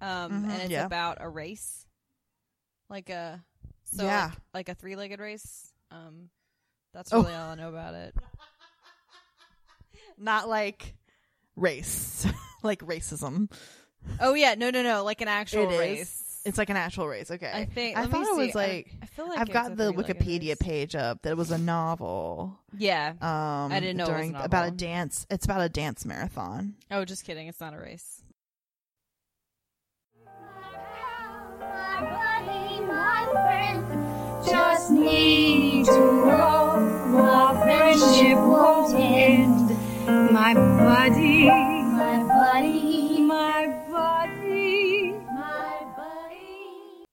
um, Mhm, and it's yeah. about a race, like a so Yeah. like, like a three legged race. Um, that's Oh. really all I know about it. Not like race, like racism. Oh yeah, no, no, no, like an actual It is. race. It's like an actual race. Okay. I think. I thought it was see. I- like I, feel like I've got the Wikipedia race. page up. That it was a novel. Yeah. Um, I didn't know it was a during about a dance. It's about a dance marathon. Oh, just kidding. It's not a race. Need to know our friendship won't end. My buddy, my buddy, my buddy, my buddy.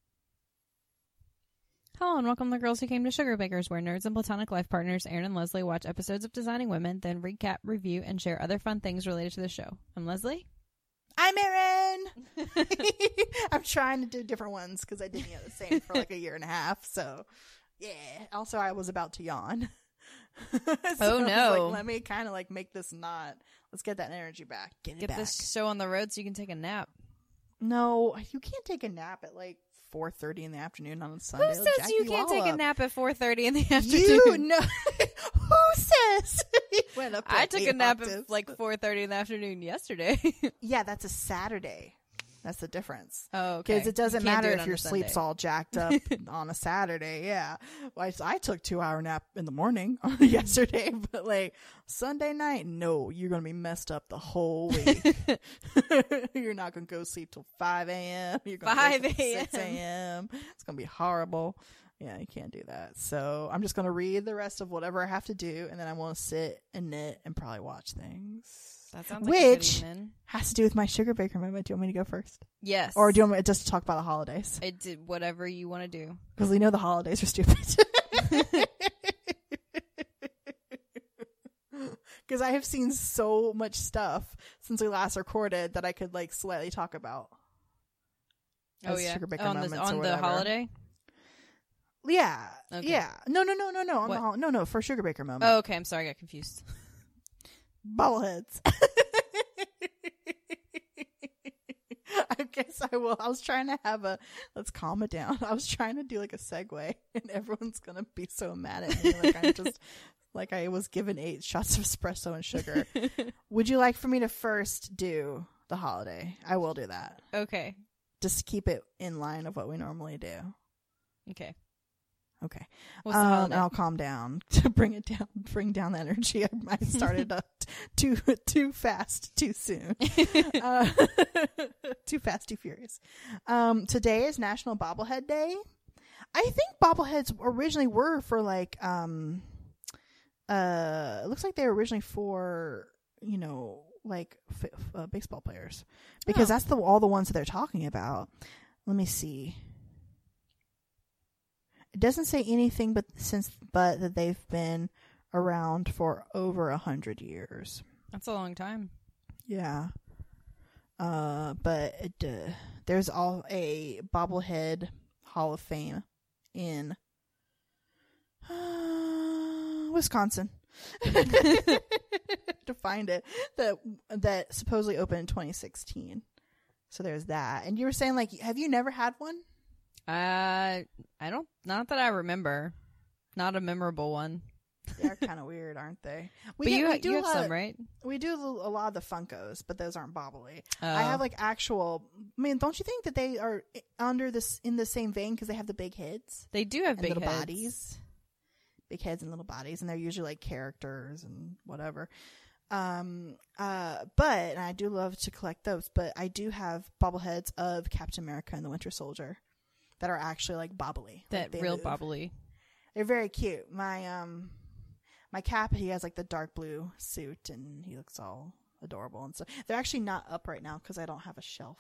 Hello and welcome to Girls Who Came to Sugar Bakers, where nerds and platonic life partners Erin and Leslie watch episodes of Designing Women, then recap, review, and share other fun things related to the show. I'm Leslie. I'm Erin. I'm trying to do different ones because I did you know, the same for like a year and a half. So, yeah. Also, I was about to yawn. So Oh, no. like, let me kind of like make this not. Let's get that energy back. Get it Get back. this show on the road so you can take a nap. No, you can't take a nap at like 4:30 in the afternoon on a Sunday. Who says jack you can't all take a nap at 4:30 in the afternoon? You know who says? Went up I took a nap octaves. at like 4:30 in the afternoon yesterday. Yeah, that's a Saturday. That's the difference. oh, okay. Because it doesn't can't do matter it if your sleep's all jacked up on a Saturday. Yeah. Well, I, I took two hour nap in the morning mm-hmm. yesterday, but like Sunday night, no, you're going to be messed up the whole week. you're not going to go sleep till 5 a.m. You're going to 5 6 a.m.. a.m. It's going to be horrible. Yeah, you can't do that. So I'm just going to read the rest of whatever I have to do, and then I want to sit and knit and probably watch things. That sounds like a good Which has to do with my sugar baker moment. Do you want me to go first? Yes. Or do you want me to just talk about the holidays? I did whatever you want to do. Because we know the holidays are stupid. Because I have seen so much stuff since we last recorded that I could like slightly talk about. Oh yeah. sugar baker on the, on the holiday. Yeah, Okay. yeah. No, no, no, no, no. On the What? hol- no, no. For sugar baker moment. Oh, okay. I'm sorry. I got confused. Bubbleheads. I guess I will. I was trying to have a let's calm it down. I was trying to do like a segue, and everyone's gonna be so mad at me. Like I'm just like I was given eight shots of espresso and sugar. Would you like for me to first do the holiday? I will do that. Okay. Just keep it in line of what we normally do. Okay. Okay. What's the um, and I'll calm down to bring it down, bring down the energy. I, I started up too too fast, too soon. uh, too fast, too furious. Um, today is National Bobblehead Day. I think bobbleheads originally were for like um, uh, it looks like they were originally for you know like f- f- uh, baseball players because Oh. that's the all the ones that they're talking about. Let me see. It doesn't say anything but since but that they've been around for over a hundred years. That's a long time. Yeah. Uh, but it, uh, there's all a bobblehead Hall of Fame in uh, Wisconsin. to find it that that supposedly opened in 2016. So there's that. And you were saying like have you never had one? Uh, I don't. Not that I remember. Not a memorable one. They're kind of weird, aren't they? We but get- you we do you have lot some, right? We do a lot of the Funkos, but those aren't bobbly. Oh. I have like actual. I mean, don't you think that they are under this in the same vein because they have the big heads They do have big little heads. bodies, big heads and little bodies, and they're usually like characters and whatever. Um. Uh. But and I do love to collect those. But I do have bobbleheads of Captain America and the Winter Soldier that are actually like bobbly. That like, real move. bubbly. They're very cute. My um my cap he has like the dark blue suit and he looks all adorable and so they're actually not up right now because I don't have a shelf.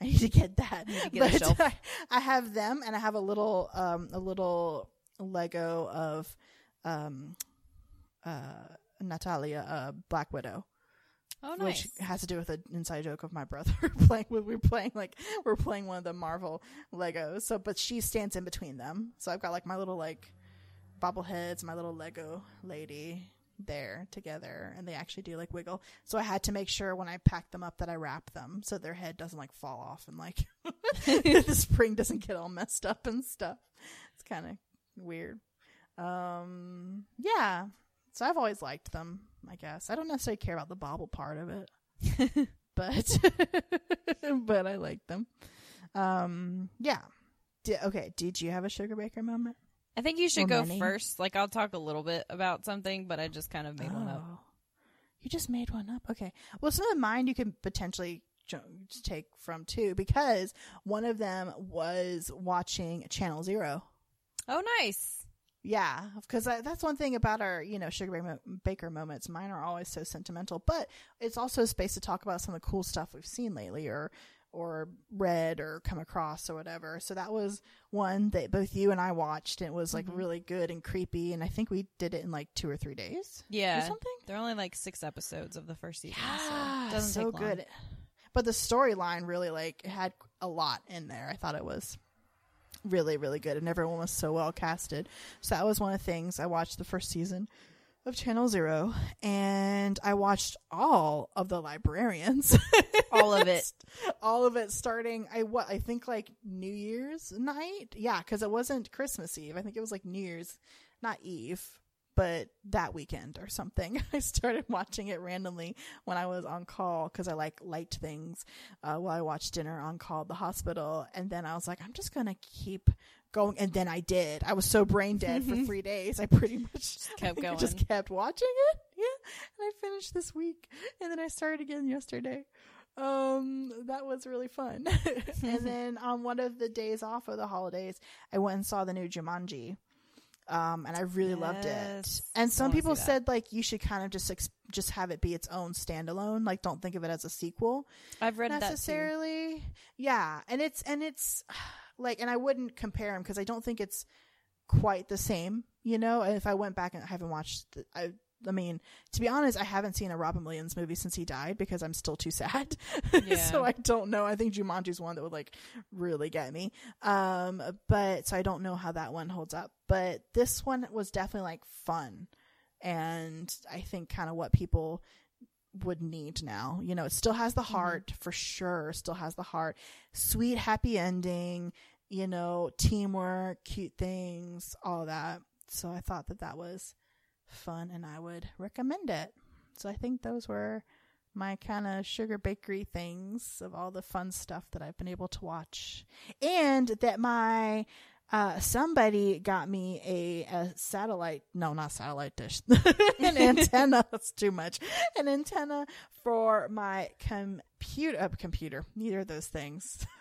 I need to get that. to get shelf. I, I have them and I have a little um a little Lego of um uh Natalia uh Black Widow Oh, nice. which has to do with an inside joke of my brother playing with we're playing like we're playing one of the Marvel Legos. So but she stands in between them. So I've got like my little like bobbleheads, my little Lego lady, there together and they actually do like wiggle. So I had to make sure when I pack them up that I wrap them so their head doesn't like fall off and like the spring doesn't get all messed up and stuff. It's kind of weird. Um, yeah. So I've always liked them, I guess. I don't necessarily care about the bobble part of it, but but I like them. Um, yeah. Di- okay, did you have a sugar baker moment? I think you should Or go many. first. Like I'll talk a little bit about something, but I just kind of made one up. Oh. You just made one up. Okay. Well, some of mine you can potentially take from too because one of them was watching Channel Zero. Oh, nice. Yeah, because that's one thing about our, you know, sugar baker, baker moments. Mine are always so sentimental, but it's also a space to talk about some of the cool stuff we've seen lately, or or read or come across or whatever. So that was one that both you and I watched. And it was like Mhm. really good and creepy, and I think we did it in like two or three days or Yeah. something. There are only like six episodes of the first season. Yeah, so so take long. good. But the storyline really like had a lot in there. I thought it was really really good, and everyone was so well casted. So that was one of the things I watched the first season of Channel Zero, and I watched all of the Librarians, All of it. all of it starting. I what I think like New Year's night, yeah, because it wasn't Christmas Eve. I think it was like New Year's, not Eve. But that weekend or something, I started watching it randomly when I was on call because I like light things uh, while I watched dinner on call at the hospital. And then I was like, I'm just going to keep going. And then I did. I was so brain dead for three days. I pretty much kept I going. just kept watching it. Yeah. And I finished this week. And then I started again yesterday. Um, that was really fun. and then on one of the days off of the holidays, I went and saw the new Jumanji. Um, and I really loved it. And some people said like you should kind of just ex- just have it be its own standalone. Like don't think of it as a sequel I've read necessarily. Yeah, and it's and it's like, and I wouldn't compare them because I don't think it's quite the same. You know, if I went back and I haven't watched, the, I. I mean, to be honest, I haven't seen a Robin Williams movie since he died because I'm still too sad. Yeah. so I don't know. I think Jumanji's one that would like really get me. Um, but so I don't know how that one holds up. But this one was definitely like fun, and I think kind of what people would need now. You know, it still has the heart for sure. Still has the heart. Sweet, happy ending. You know, teamwork, cute things, all that. So I thought that that was fun, and I would recommend it. So I think those were my kind of sugar bakery things of all the fun stuff that I've been able to watch, and that my uh, somebody got me a, a satellite, no, not satellite dish, an antenna. That's too much. An antenna for my computer, uh, computer, neither of those things.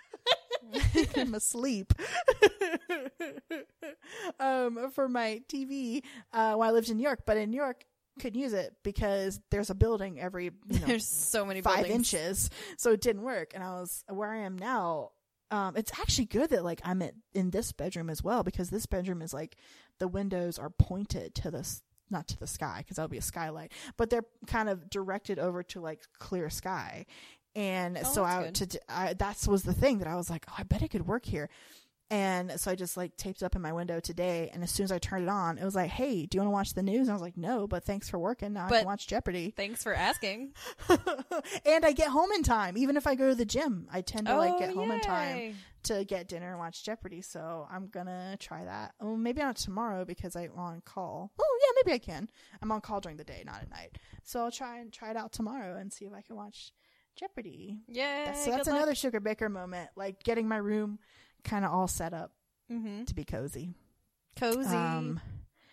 I'm asleep. um, for my TV, uh, when I lived in New York, but in New York, couldn't use it because there's a building every, you know, There's so many five buildings. inches, so it didn't work. And I was where I am now. Um, it's actually good that like I'm at, in this bedroom as well because this bedroom is like the windows are pointed to this not to the sky because that would be a skylight, but they're kind of directed over to like clear sky. And Oh, so I, to, I, that was the thing that I was like, oh, I bet it could work here. And so I just like taped it up in my window today. And as soon as I turned it on, it was like, Hey, do you want to watch the news? And I was like, no, but thanks for working. Now I But- can watch Jeopardy. Thanks for asking. and I get home in time. Even if I go to the gym, I tend to like Oh, get home in time to get dinner and watch Jeopardy. So I'm gonna try that. Oh, maybe not tomorrow because I'm on call. Oh yeah, maybe I can. I'm on call during the day, not at night. So I'll try and try it out tomorrow and see if I can watch Jeopardy. Yeah. That's, so that's another sugar baker moment, like getting my room kind of all set up mm-hmm. to be cozy. cozy. Um,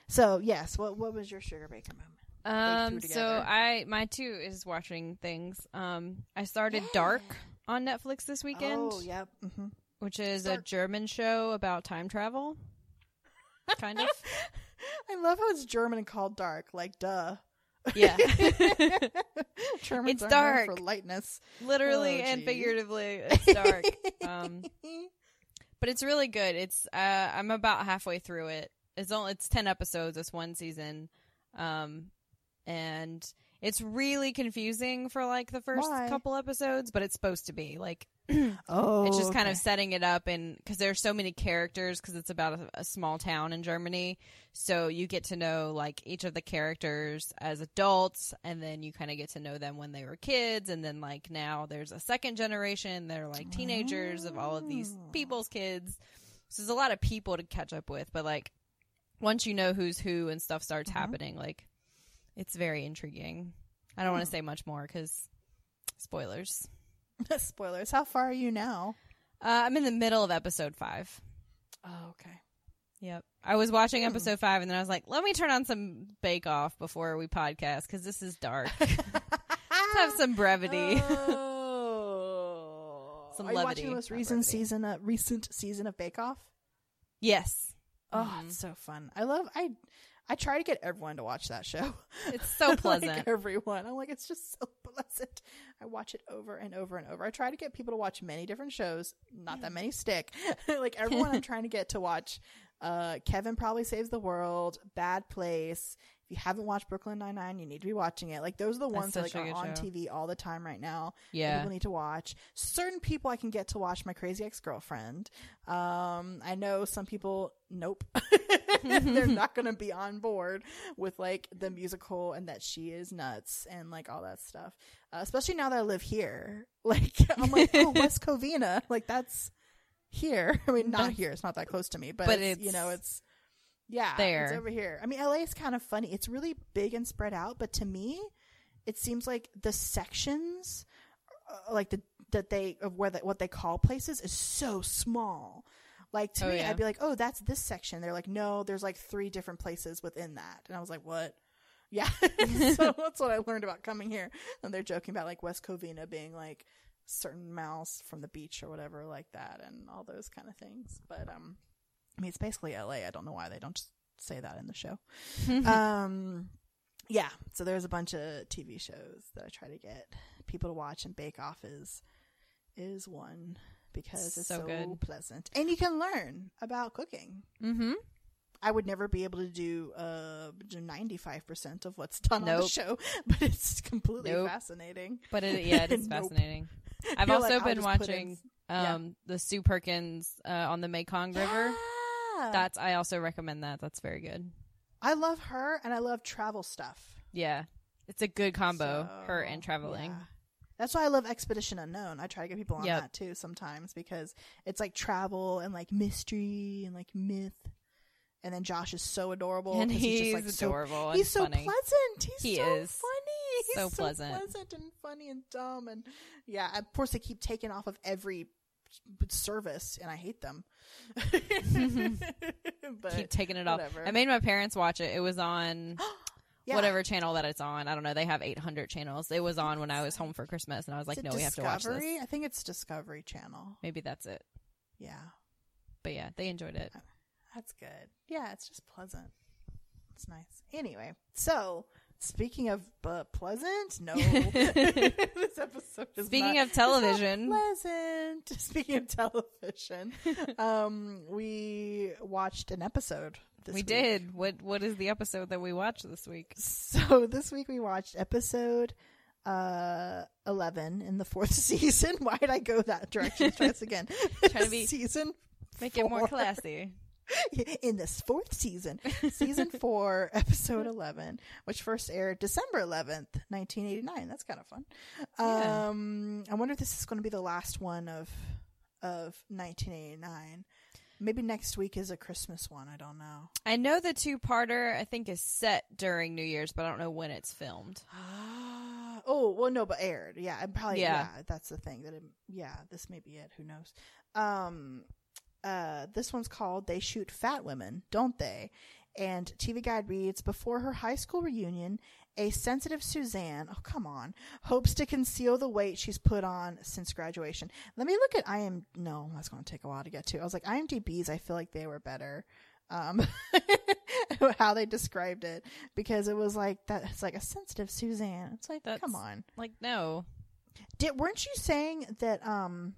so yes, what what was your sugar baker moment? Um, so. I my two is watching things. Um, I started Dark on Netflix this weekend, Oh yep. hmm which is a German show about time travel. kind of. I love how it's German and called dark. Like duh. Yeah. Germans It's are known dark. for lightness. Literally Oh, and figuratively, it's dark. um, but it's really good. It's uh, I'm about halfway through it. It's only it's ten episodes. It's one season, um, and It's really confusing for like the first Why? couple episodes, but it's supposed to be like Oh, it's just kind of setting it up and because there's so many characters because it's about a, a small town in germany so you get to know like each of the characters as adults and then you kind of get to know them when they were kids and then like now there's a second generation they're like teenagers of all of these Oh. people's kids so there's a lot of people to catch up with but like once you know who's who and stuff starts Mhm. happening like it's very intriguing i don't want Hmm. to say much more because spoilers Spoilers. How far are you now? uh, i'm in the middle of episode five Oh, okay. Yep. I was watching Hmm. episode five and then I was like, let me turn on some Bake Off before we podcast because this is dark. Let's have some brevity. Oh. Some Are you watching the most recent brevity. season? Uh, recent season of Bake Off. yes. Oh, Mhm. it's so fun. I love. I I try to get everyone to watch that show. It's so pleasant. like everyone. I'm like, it's just so pleasant. I watch it over and over and over. I try to get people to watch many different shows. Not that many stick. like everyone, I'm trying to get to watch. Uh, Kevin probably saves the world. Bad Place. If you haven't watched Brooklyn Nine Nine, you need to be watching it. Like those are the ones that like are on show. TV all the time right now. yeah. people need to watch. Certain people I can get to watch my crazy ex girlfriend. Um, I know some people, nope, they're not going to be on board with like the musical and that she is nuts and like all that stuff. Uh, especially now that I live here, like I'm like, oh, West Covina, like that's here. I mean, not That's- here; it's not that close to me, but, But it's, you know, it's yeah, there. it's over here. I mean, LA is kind of funny. It's really big and spread out, but to me, it seems like the sections, uh, like the that they of where the, what they call places, is so small. Like to Oh, me, yeah. I'd be like, oh, that's this section. They're like, no, there's like three different places within that, and I was like, what? Yeah, so that's what I learned about coming here. And they're joking about like West Covina being like certain miles from the beach or whatever like that, and all those kind of things. But um, I mean, it's basically LA. I don't know why they don't just say that in the show. um, yeah. So there's a bunch of TV shows that I try to get people to watch, and Bake Off is is one because it's so, So good. pleasant, and you can learn about cooking. mm-hmm. I would never be able to do uh ninety five percent of what's done on the show, but it's completely Nope. fascinating. But it, yeah, it is Nope. fascinating. I've You're also like, been watching in- yeah. um, the Sue Perkins uh, on the Mekong River. Yeah. That's I also recommend that. That's very good. I love her, and I love travel stuff. Yeah. It's a good combo, her and traveling. yeah. That's why I love Expedition Unknown. I try to get people on Yep. that too sometimes because it's like travel and like mystery and like myth. And then Josh is so adorable. and 'cause he's, just, like, so adorable. he's so and funny. pleasant. He's He so is funny. So so pleasant. pleasant and funny and dumb and yeah. Of course, they keep taking off of every service, and I hate them. but Keep taking it off. whatever. I made my parents watch it. It was on yeah. whatever channel that it's on. I don't know. They have 800 channels. It was on when I was home for Christmas, and I was like, no, we have to watch Discovery? this. I think it's Discovery Channel. Maybe that's it. Yeah, But yeah, they enjoyed it. that's good. Yeah, it's just pleasant. It's nice. Anyway, so speaking of uh, pleasant, no, this episode is Speaking not- of television. pleasant. Speaking of television, um, we watched an episode. This we week. did. What What is the episode that we watched this week? So this week we watched episode uh 11 in the fourth season. Why did I go that direction twice again? Trying to be- season Make it more classy. in this fourth season, season 4, episode 11, which first aired December 11th, 1989. That's kind of fun. Yeah. Um I wonder if this is going to be the last one of of 1989. Maybe next week is a Christmas one, I don't know. I know the two parter. I think is set during New Year's, but I don't know when it's filmed. Oh well, no, but aired. Yeah, I'm probably yeah. Yeah. That's the thing. That it, yeah, this may be it. Who knows? Um, uh, this one's called "They Shoot Fat Women, Don't They?" And TV Guide reads: Before her high school reunion, a sensitive Suzanne, oh come on, hopes to conceal the weight she's put on since graduation. Let me look at I am no, that's going to take a while to get to. I was like IMDb's. I feel like they were better. Um, how they described it because it was like that. It's like a sensitive Suzanne. It's like, That's- come on. Like no, Did weren't you saying that um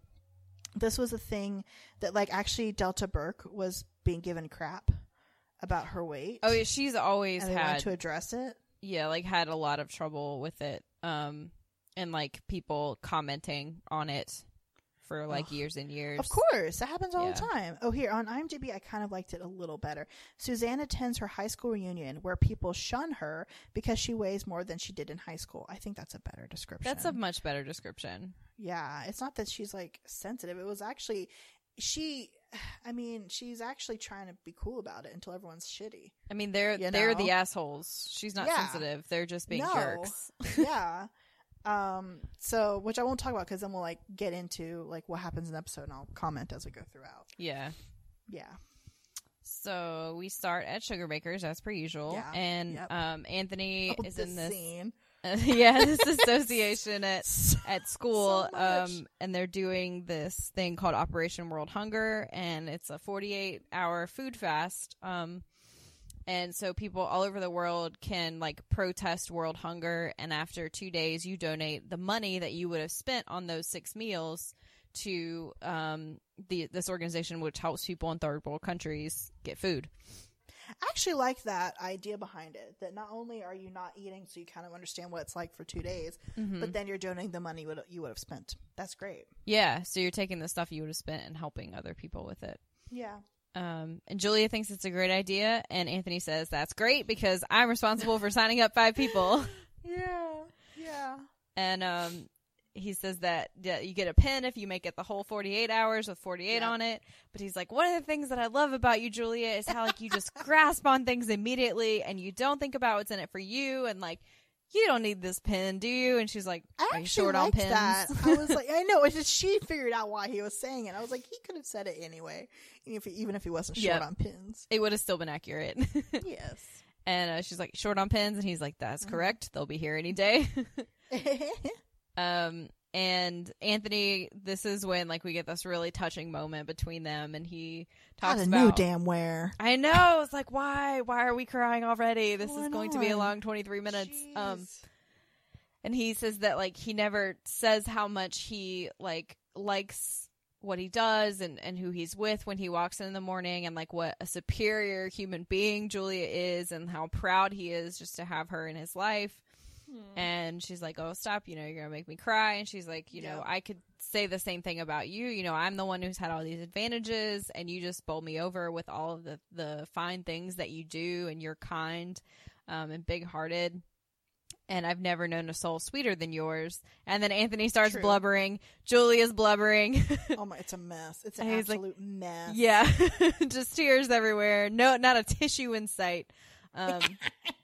this was a thing that like actually Delta Burke was being given crap about her weight? oh yeah, she's always and had. to address it. yeah, like had a lot of trouble with it. Um, and like people commenting on it for like Ugh. years and years. Of course, that happens all the time. Oh, here on IMDb, I kind of liked it a little better. Suzanne attends her high school reunion where people shun her because she weighs more than she did in high school. I think that's a better description. That's a much better description. yeah. It's not that she's like sensitive. It was actually she. I mean, she's actually trying to be cool about it until everyone's shitty. I mean, they're You they're the assholes. She's not Yeah. sensitive. They're just being No. jerks. yeah. Um. So, which I won't talk about because then we'll like get into like what happens in the episode, and I'll comment as we go throughout. Yeah. Yeah. So we start at Sugar Bakers as per usual, Yeah. and Yep. um, Anthony Oh, is in this scene. yeah this association at So- at school So um and they're doing this thing called Operation World Hunger and it's a 48 hour food fast um and so people all over the world can like protest world hunger and after 2 days you donate the money that you would have spent on those 6 meals to um the this organization which helps people in third world countries get food. I actually like that idea behind it. That not only are you not eating, so you kind of understand what it's like for two days, Mm-hmm. but then you're donating the money you would have spent. That's great. Yeah, so you're taking the stuff you would have spent and helping other people with it. Yeah. Um, and Julia thinks it's a great idea, and Anthony says that's great because I'm responsible for signing up five people. Yeah. Yeah. And um, he says that yeah, you get a pin if you make it the whole 48 hours with 48 Yeah. on it. But he's like, one of the things that I love about you, Julia, is how like you just grasp on things immediately and you don't think about what's in it for you, and like you don't need this pin, do you? And she's like, I Are you actually short on pins? that. I was like, I know. It's just she figured out why he was saying it. I was like, he could have said it anyway, even if he, even if he wasn't short Yep. on pins. it would have still been accurate. yes. and uh, she's like, short on pins, and he's like, that's Mm-hmm. correct. They'll be here any day. Um, and Anthony, this is when like we get this really touching moment between them, and he talks a about. new damn where. I know. It's like, why? Why are we crying already? This is going to be a long twenty three minutes. Um, and he says that like he never says how much he like likes what he does and and who he's with when he walks in the morning and like what a superior human being Julia is and how proud he is just to have her in his life. And she's like, "Oh, stop! You know, you're gonna make me cry." And she's like, "You know, Yeah. I could say the same thing about you. You know, I'm the one who's had all these advantages, and you just bowl me over with all of the the fine things that you do, and you're kind, um, and big hearted." And I've never known a soul sweeter than yours. And then Anthony starts True. blubbering. Julia's blubbering. oh my, it's a mess. It's an And he's like, absolute mess. yeah, just tears everywhere. No, not a tissue in sight. Um,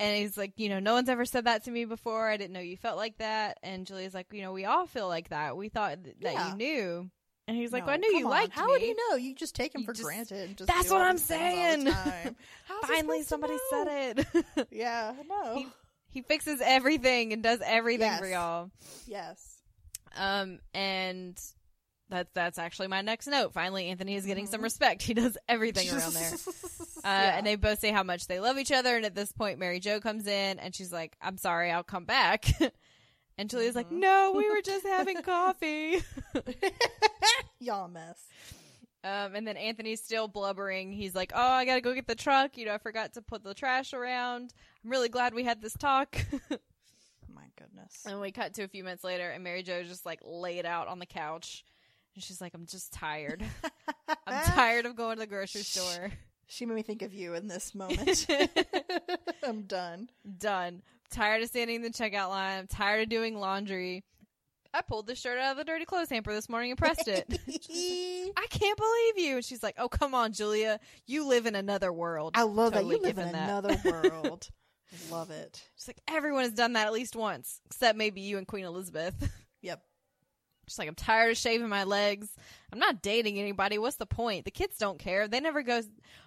and he's like, you know, no one's ever said that to me before. I didn't know you felt like that. And Julia's like, you know, we all feel like that. We thought th- that Yeah. you knew. And he's like, No, well, I knew you on. liked How me. would you know? You just take him You for just- granted. Just That's what I'm these things all the saying. time. How's he Finally, somebody said it. Yeah, no. He- he fixes everything and does everything for y'all. yes. Um, and that's that's actually my next note. Finally, Anthony is getting Mm-hmm. some respect. He does everything around there. Uh, And they both say how much they love each other. And at this point, Mary Jo comes in and she's like, I'm sorry, I'll come back. and Julia's like, Mm-hmm. No, we were just having coffee. Y'all mess. Um, and then Anthony's still blubbering. He's like, Oh, I gotta go get the truck. You know, I forgot to put the trash around. I'm really glad we had this talk. My goodness. and we cut to a few minutes later, and Mary Jo's just like laid out on the couch. And she's like, I'm just tired. I'm tired of going to the grocery store. She made me think of you in this moment. I'm done. done. tired of standing in the checkout line. I'm tired of doing laundry. I pulled this shirt out of the dirty clothes hamper this morning and pressed it. I can't believe you. And she's like, Oh, come on, Julia. You live in another world. I love Totally that you live in that. another world. I love it. She's like, Everyone has done that at least once, except maybe you and Queen Elizabeth. Yep. She's like, I'm tired of shaving my legs. I'm not dating anybody. What's the point? The kids don't care. They never go,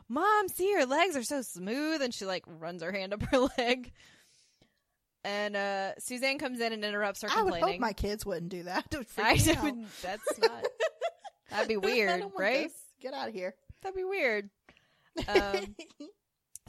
Mom, see your legs are so smooth. And she like runs her hand up her leg. And uh Suzanne comes in and interrupts her complaining. I would hope my kids wouldn't do that. Would I would, that's not. That'd be weird, right? this. Get out of here. That'd be weird. Um,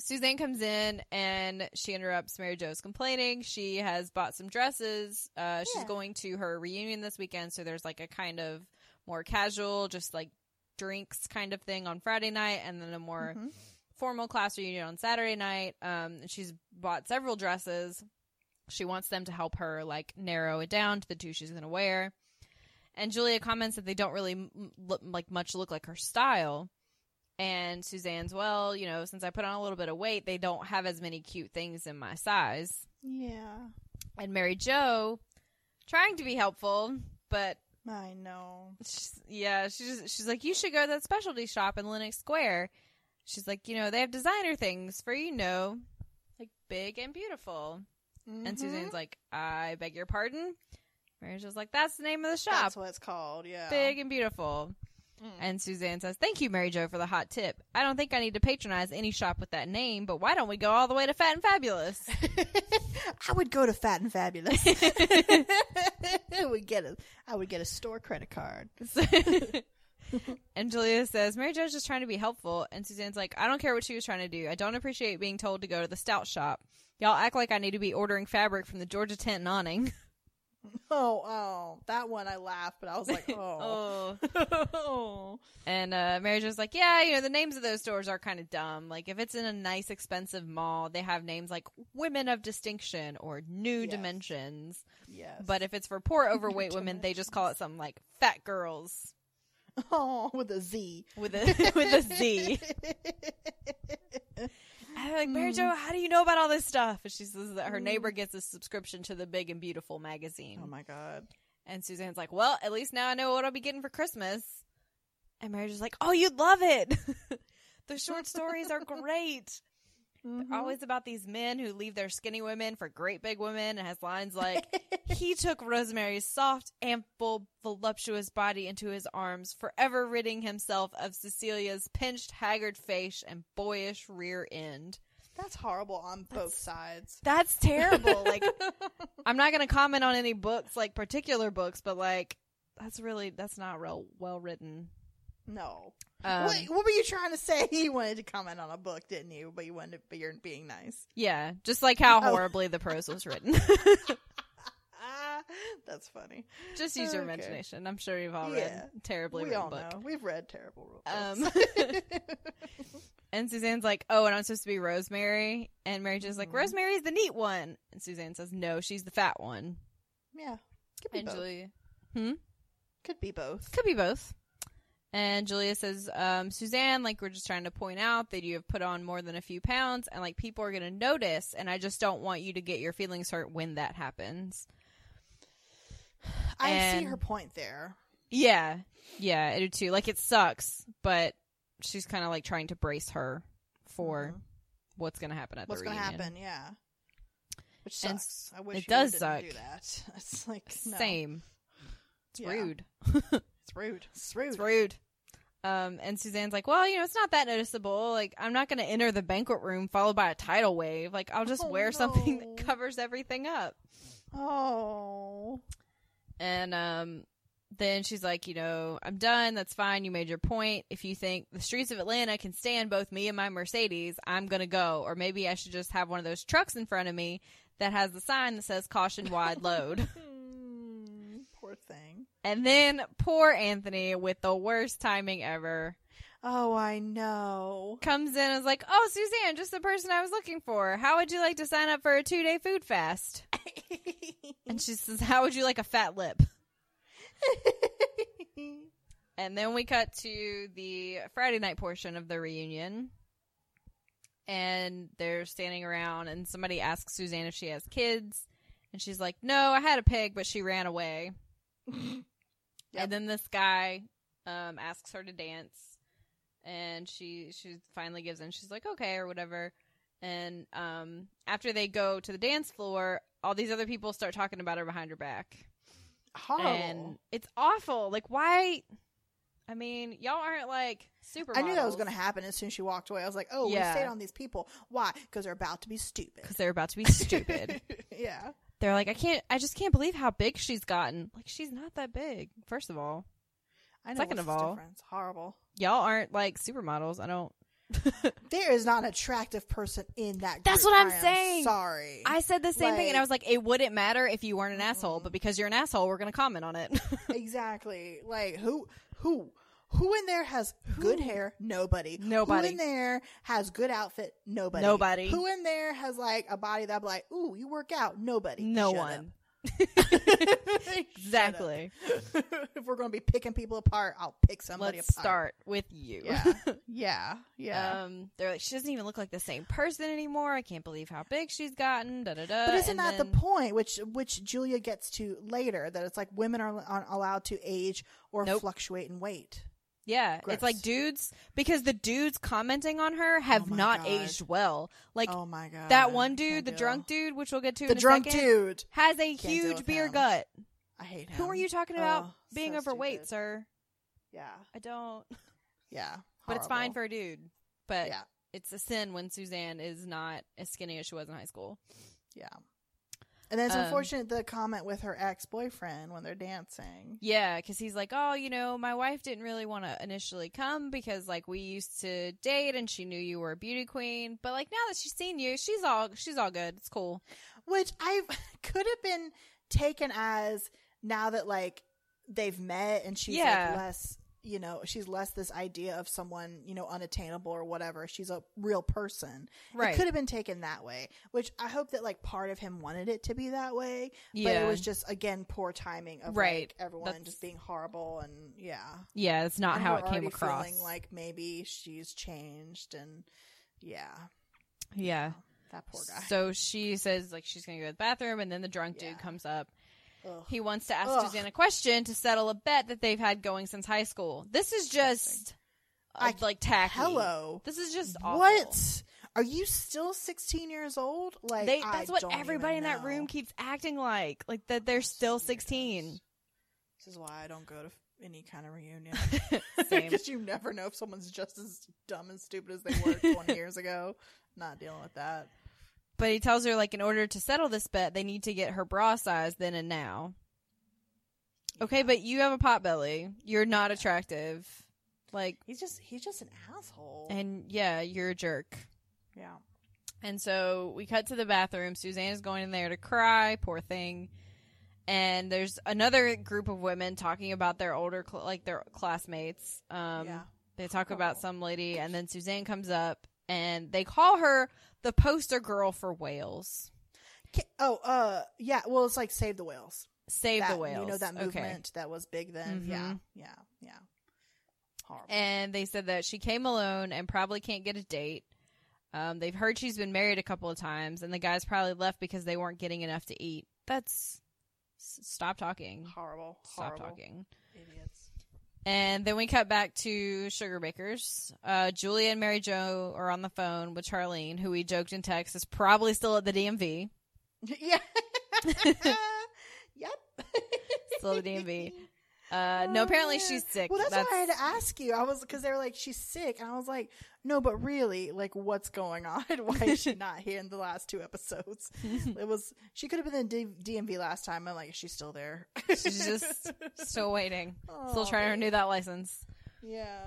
Suzanne comes in and she interrupts Mary Jo's complaining. She has bought some dresses. Uh, she's Yeah. going to her reunion this weekend, so there's like a kind of more casual, just like drinks kind of thing on Friday night, and then a more Mhm. formal class reunion on Saturday night. Um, she's bought several dresses. She wants them to help her like narrow it down to the two she's going to wear. And Julia comments that they don't really m- look like much look like her style. And Suzanne's, well, you know, since I put on a little bit of weight, they don't have as many cute things in my size. Yeah. And Mary Jo, trying to be helpful, but I know. she's, yeah, she's she's like, you should go to that specialty shop in Lenox Square. She's like, you know, they have designer things for you know, like big and beautiful. And Mhm. Suzanne's like, I beg your pardon. Mary Jo's like, that's the name of the shop, That's what it's called. Yeah. big and beautiful. Mm. And Suzanne says, Thank you, Mary Jo, for the hot tip. I don't think I need to patronize any shop with that name, but why don't we go all the way to Fat and Fabulous? I would go to Fat and Fabulous. I would get a I would get a store credit card. and Julia says, Mary Jo's just trying to be helpful. And Suzanne's like, I don't care what she was trying to do. I don't appreciate being told to go to the stout shop. Y'all act like I need to be ordering fabric from the Georgia tent and awning. Oh, oh, that one I laughed, but I was like, oh. oh. And uh, Mary Jo's like, yeah, you know, the names of those stores are kind of dumb. Like, if it's in a nice, expensive mall, they have names like Women of Distinction or New Yes. Dimensions. Yes. But if it's for poor, overweight women, they just call it something like Fat Girls oh, with a Z. with a with a Z. I'm like, Mary Jo, mm-hmm. how do you know about all this stuff? And she says that her mm-hmm. neighbor gets a subscription to the Big and Beautiful magazine. Oh my god. And Suzanne's like, well, at least now I know what I'll be getting for Christmas. And Mary Jo's like, oh, you'd love it. the short stories are great. Mhm. They're always about these men who leave their skinny women for great big women and has lines like, he took Rosemary's soft, ample, voluptuous body into his arms, forever ridding himself of Cecilia's pinched, haggard face and boyish rear end. That's horrible on both sides. That's terrible. like, I'm not going to comment on any books, like particular books, but like, that's really, that's not real well written. No. Um, what, what were you trying to say? You wanted to comment on a book, didn't you? But you wanted to, but you're being nice. Yeah, just like how Oh. horribly the prose was written. That's funny. just use your Okay. imagination. I'm sure you've all Yeah. read terribly we written all book. know. We've read terrible Um, books. and Suzanne's like, "Oh, and I'm supposed to be Rosemary." And Mary Jo's like, Mhm. "Rosemary's the neat one." And Suzanne says, "No, she's the fat one." yeah. Could be And both. Julia Could be both. could be both. And Julia says, um, "Suzanne, like we're just trying to point out that you have put on more than a few pounds, and like people are going to notice, and I just don't want you to get your feelings hurt when that happens." I see her point there. Yeah, yeah, I do too. Like it sucks, but she's kind of like trying to brace her for Mhm. what's going to happen at What's the reunion. What's going to happen? Yeah. Which And sucks. I wish it you does suck. do that. It's like no. Same. It's Yeah. rude. It's rude. It's rude. It's rude. Um, and Suzanne's like, well, you know, it's not that noticeable. Like, I'm not going to enter the banquet room followed by a tidal wave. Like, I'll just Oh, wear something that covers everything up. Oh. And um, then she's like, you know, I'm done. That's fine. You made your point. If you think the streets of Atlanta can stand both me and my Mercedes, I'm going to go. Or maybe I should just have one of those trucks in front of me that has the sign that says caution wide load. And then poor Anthony with the worst timing ever Oh, I know. comes in and is like, oh, Suzanne, just the person I was looking for. How would you like to sign up for a two day food fast? And she says, how would you like a fat lip? And then we cut to the Friday night portion of the reunion. And they're standing around, and somebody asks Suzanne if she has kids. And she's like, No, I had a pig, but she ran away. Yep. And then this guy um, asks her to dance. And she she finally gives in. She's like, Okay, or whatever. And um, after they go to the dance floor, all these other people start talking about her behind her back Horrible. and it's awful. Like, why? I mean, y'all aren't like super. I knew that was going to happen as soon as she walked away. I was like, oh, Yeah. we stayed on these people. Why? Because they're about to be stupid. because they're about to be stupid. yeah. They're like, I can't. I just can't believe how big she's gotten. Like, she's not that big. First of all, I know Second of all- difference. Horrible. y'all aren't like supermodels. I don't. There is not an attractive person in that group. That's what I'm saying. Sorry. I said the same thing, and I was like, it wouldn't matter if you weren't an asshole, Mm. but because you're an asshole, we're gonna comment on it. exactly. Like who who Who in there has good hair? Nobody. Nobody. Who in there has good outfit? Nobody. Nobody. Who in there has like a body that I'm like, ooh, you work out? Nobody. No Shut one. Exactly. if we're gonna be picking people apart, I'll pick somebody Let's apart. start with you. Yeah. Yeah. Yeah. Um, they're like, she doesn't even look like the same person anymore. I can't believe how big she's gotten. Da da da. But isn't And that then- the point, which which Julia gets to later, that it's like women are, aren't allowed to age or Nope. fluctuate in weight? Yeah, it's like dudes because the dudes commenting on her have Oh not God. aged well. Like oh my god, that one Can't dude, the drunk dude, which we'll get to the in a drunk second, dude. has a deal huge beer him. gut. I hate him. Who are you talking about Oh, being so overweight, stupid. sir? Yeah, I don't. yeah, But it's fine for a dude. But yeah, it's a sin when Suzanne is not as skinny as she was in high school. yeah. And then it's Um, unfortunate the comment with her ex boyfriend when they're dancing. Yeah, because he's like, oh, you know, my wife didn't really want to initially come because like we used to date and she knew you were a beauty queen, but like now that she's seen you, she's all she's all good. It's cool. which I could have been taken as now that like they've met and she's Yeah. like less you know she's less this idea of someone you know unattainable or whatever she's a real person Right. it could have been taken that way which i hope that like part of him wanted it to be that way Yeah. but it was just again poor timing of Right. like everyone That's- just being horrible and yeah Yeah, it's not And how it came across. feeling like maybe she's changed and yeah yeah. that poor guy So she says like she's gonna go to the bathroom, and then the drunk Yeah. dude comes up. Ugh. He wants to ask Ugh. Suzanne a question to settle a bet that they've had going since high school. This is just uh, I- like tacky. hello This is just awful. What? Are you still 16 years old? Like They, I that's what don't everybody in that room keeps acting like, like that they're still sixteen. This is why I don't go to any kind of reunion Same. because you never know if someone's just as dumb and stupid as they were 20 years ago. Not dealing with that. But he tells her like in order to settle this bet, they need to get her bra size then and now. Okay, but you have a pot belly. You're not attractive. Like, He's just he's just an asshole. and yeah, you're a jerk. yeah. And so we cut to the bathroom. Suzanne is going in there to cry, poor thing. And there's another group of women talking about their older, cl- like their classmates. Um, Yeah. They talk about Oh. some lady, and then Suzanne comes up, and they call her the poster girl for whales. Oh, uh, yeah. Well, it's like Save the Whales. Save That- the whales. You know that Okay. movement that was big then. Yeah, Mhm. yeah, yeah. Horrible. and they said that she came alone and probably can't get a date. Um, they've heard she's been married a couple of times, and the guys probably left because they weren't getting enough to eat. That's stop talking. horrible. Stop horrible. talking. Idiots. And then we cut back to Sugar Bakers. Uh, Julia and Mary Jo are on the phone with Charlene, who we joked in text is probably still at the DMV. yeah. yep. Still at the DMV. Uh, no, Oh, apparently she's sick. Well, that's, why I had to ask you. I was because they were like, she's sick, and I was like, no, but really, like, what's going on? Why is she not here in the last two episodes? it was she could have been in D- DMV last time. I'm like, she's still there. She's just still waiting, still Aw, trying to renew that license. Yeah.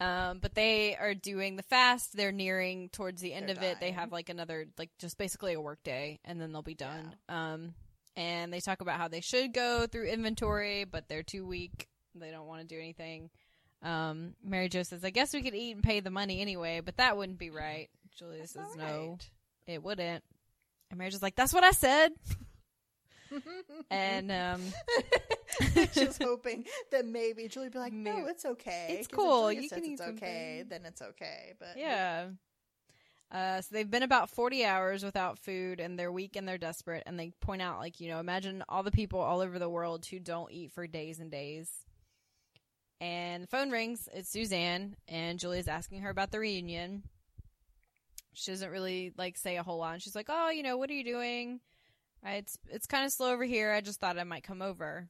Um, but they are doing the fast. They're nearing towards the end They're of it. They have like another, like just basically a work day, and then they'll be done. Um, and they talk about how they should go through inventory, but they're too weak. They don't want to do anything. Um, Mary Jo says, "I guess we could eat and pay the money anyway, but that wouldn't be right." Julia That's says, "No, right. it wouldn't." And Mary Jo's like, "That's what I said." and um, just hoping that maybe Julie be like, no, it's okay. it's cool. You says can it's okay. something. Then it's okay. But Yeah. Uh, so they've been about 40 hours without food and they're weak and they're desperate. And they point out, like, you know, imagine all the people all over the world who don't eat for days and days. And the phone rings. It's Suzanne. And Julia's asking her about the reunion. She doesn't really, like, say a whole lot. She's like, oh, you know, what are you doing? It's, it's kind of slow over here. I just thought I might come over.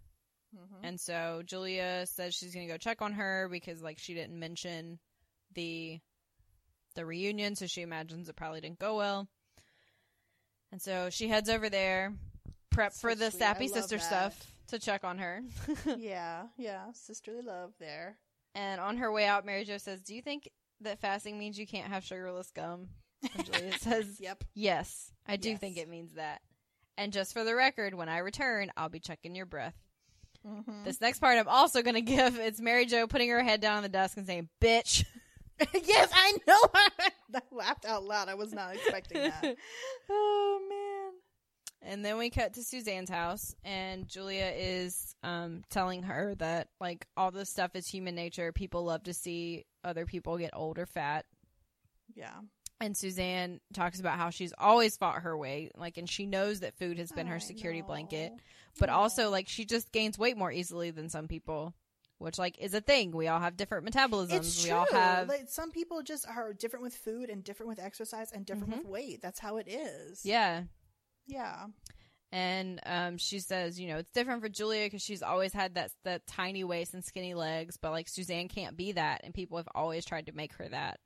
Mhm. And so Julia says she's going to go check on her because like she didn't mention the the reunion, so she imagines it probably didn't go well. And so she heads over there, prep So for the sweet. Sappy sister that. stuff to check on her. yeah, yeah, sisterly love there. and on her way out, Mary Jo says, "Do you think that fasting means you can't have sugarless gum?" And Julia says, Yep. "Yes, I do Yes. think it means that." And just for the record, when I return, I'll be checking your breath. Mhm. This next part I'm also going to give. It's Mary Jo putting her head down on the desk and saying, bitch. yes, I know. I laughed out loud. I was not expecting that. oh man. And then we cut to Suzanne's house, and Julia is um, telling her that, like, all this stuff is human nature. People love to see other people get old or fat. Yeah. And Suzanne talks about how she's always fought her way, like, and she knows that food has been her I security blanket, but also, like, she just gains weight more easily than some people, which, like, is a thing. We all have different metabolisms. It's we true. all have, like some people just are different with food and different with exercise and different with weight. That's how it is. yeah. Yeah. And um, she says, you know, it's different for Julia because she's always had that that tiny waist and skinny legs, but like Suzanne can't be that, and people have always tried to make her that.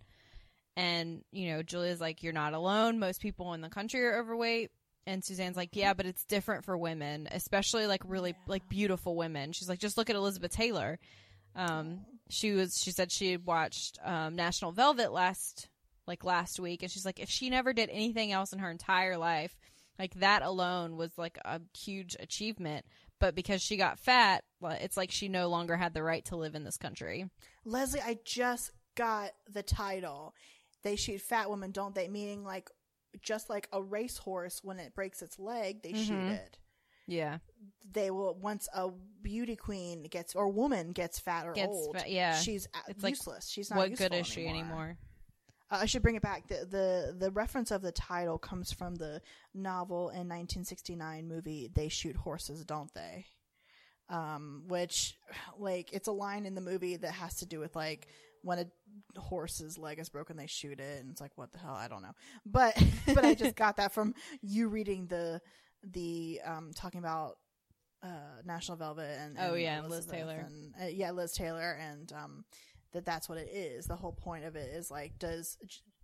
And you know, Julia's like, you're not alone. Most people in the country are overweight. And Suzanne's like, yeah, but it's different for women, especially like really like beautiful women. She's like, just look at Elizabeth Taylor. Um, she was, she said she had watched um, National Velvet last like last week, and she's like, if she never did anything else in her entire life, like that alone was like a huge achievement. But because she got fat, it's like she no longer had the right to live in this country. Leslie, I just got the title. They shoot fat women, don't they? Meaning like just like a racehorse when it breaks its leg, they shoot Mhm. it. Yeah, They will once a beauty queen gets or woman gets fat or Gets old. fa- yeah. she's It's like, useless. she's not. what good is she anymore? Uh, I should bring it back. The, the the reference of the title comes from the novel in 1969 movie They Shoot Horses, Don't They? Um, which like it's a line in the movie that has to do with like when a horse's leg is broken, they shoot it, and it's like what the hell? I don't know. But but I just got that from you reading the the um talking about uh National Velvet and, Oh, yeah, and Liz Taylor. and uh, yeah Liz Taylor and um that that's what it is. The whole point of it is like, does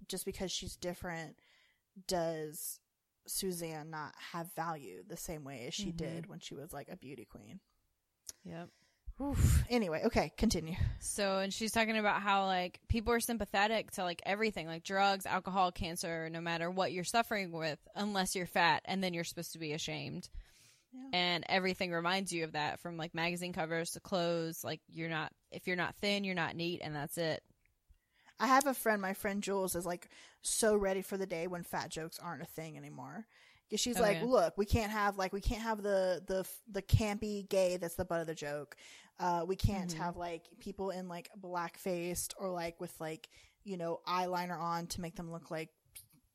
just because she's different, does Suzanne not have value the same way as she Mhm. did when she was like a beauty queen? Yep. Oof. Anyway, okay, continue. So, and she's talking about how like people are sympathetic to like everything, like drugs, alcohol, cancer, no matter what you're suffering with, unless you're fat, and then you're supposed to be ashamed. Yeah. And everything reminds you of that, from like magazine covers to clothes. Like you're not, if you're not thin, you're not neat, and that's it. I have a friend, my friend Jules, is like so ready for the day when fat jokes aren't a thing anymore. 'Cause she's Oh, like, yeah. look, we can't have like we can't have the the the campy gay that's the butt of the joke. Uh, we can't Mhm. have like people in like black faced or like with like you know eyeliner on to make them look like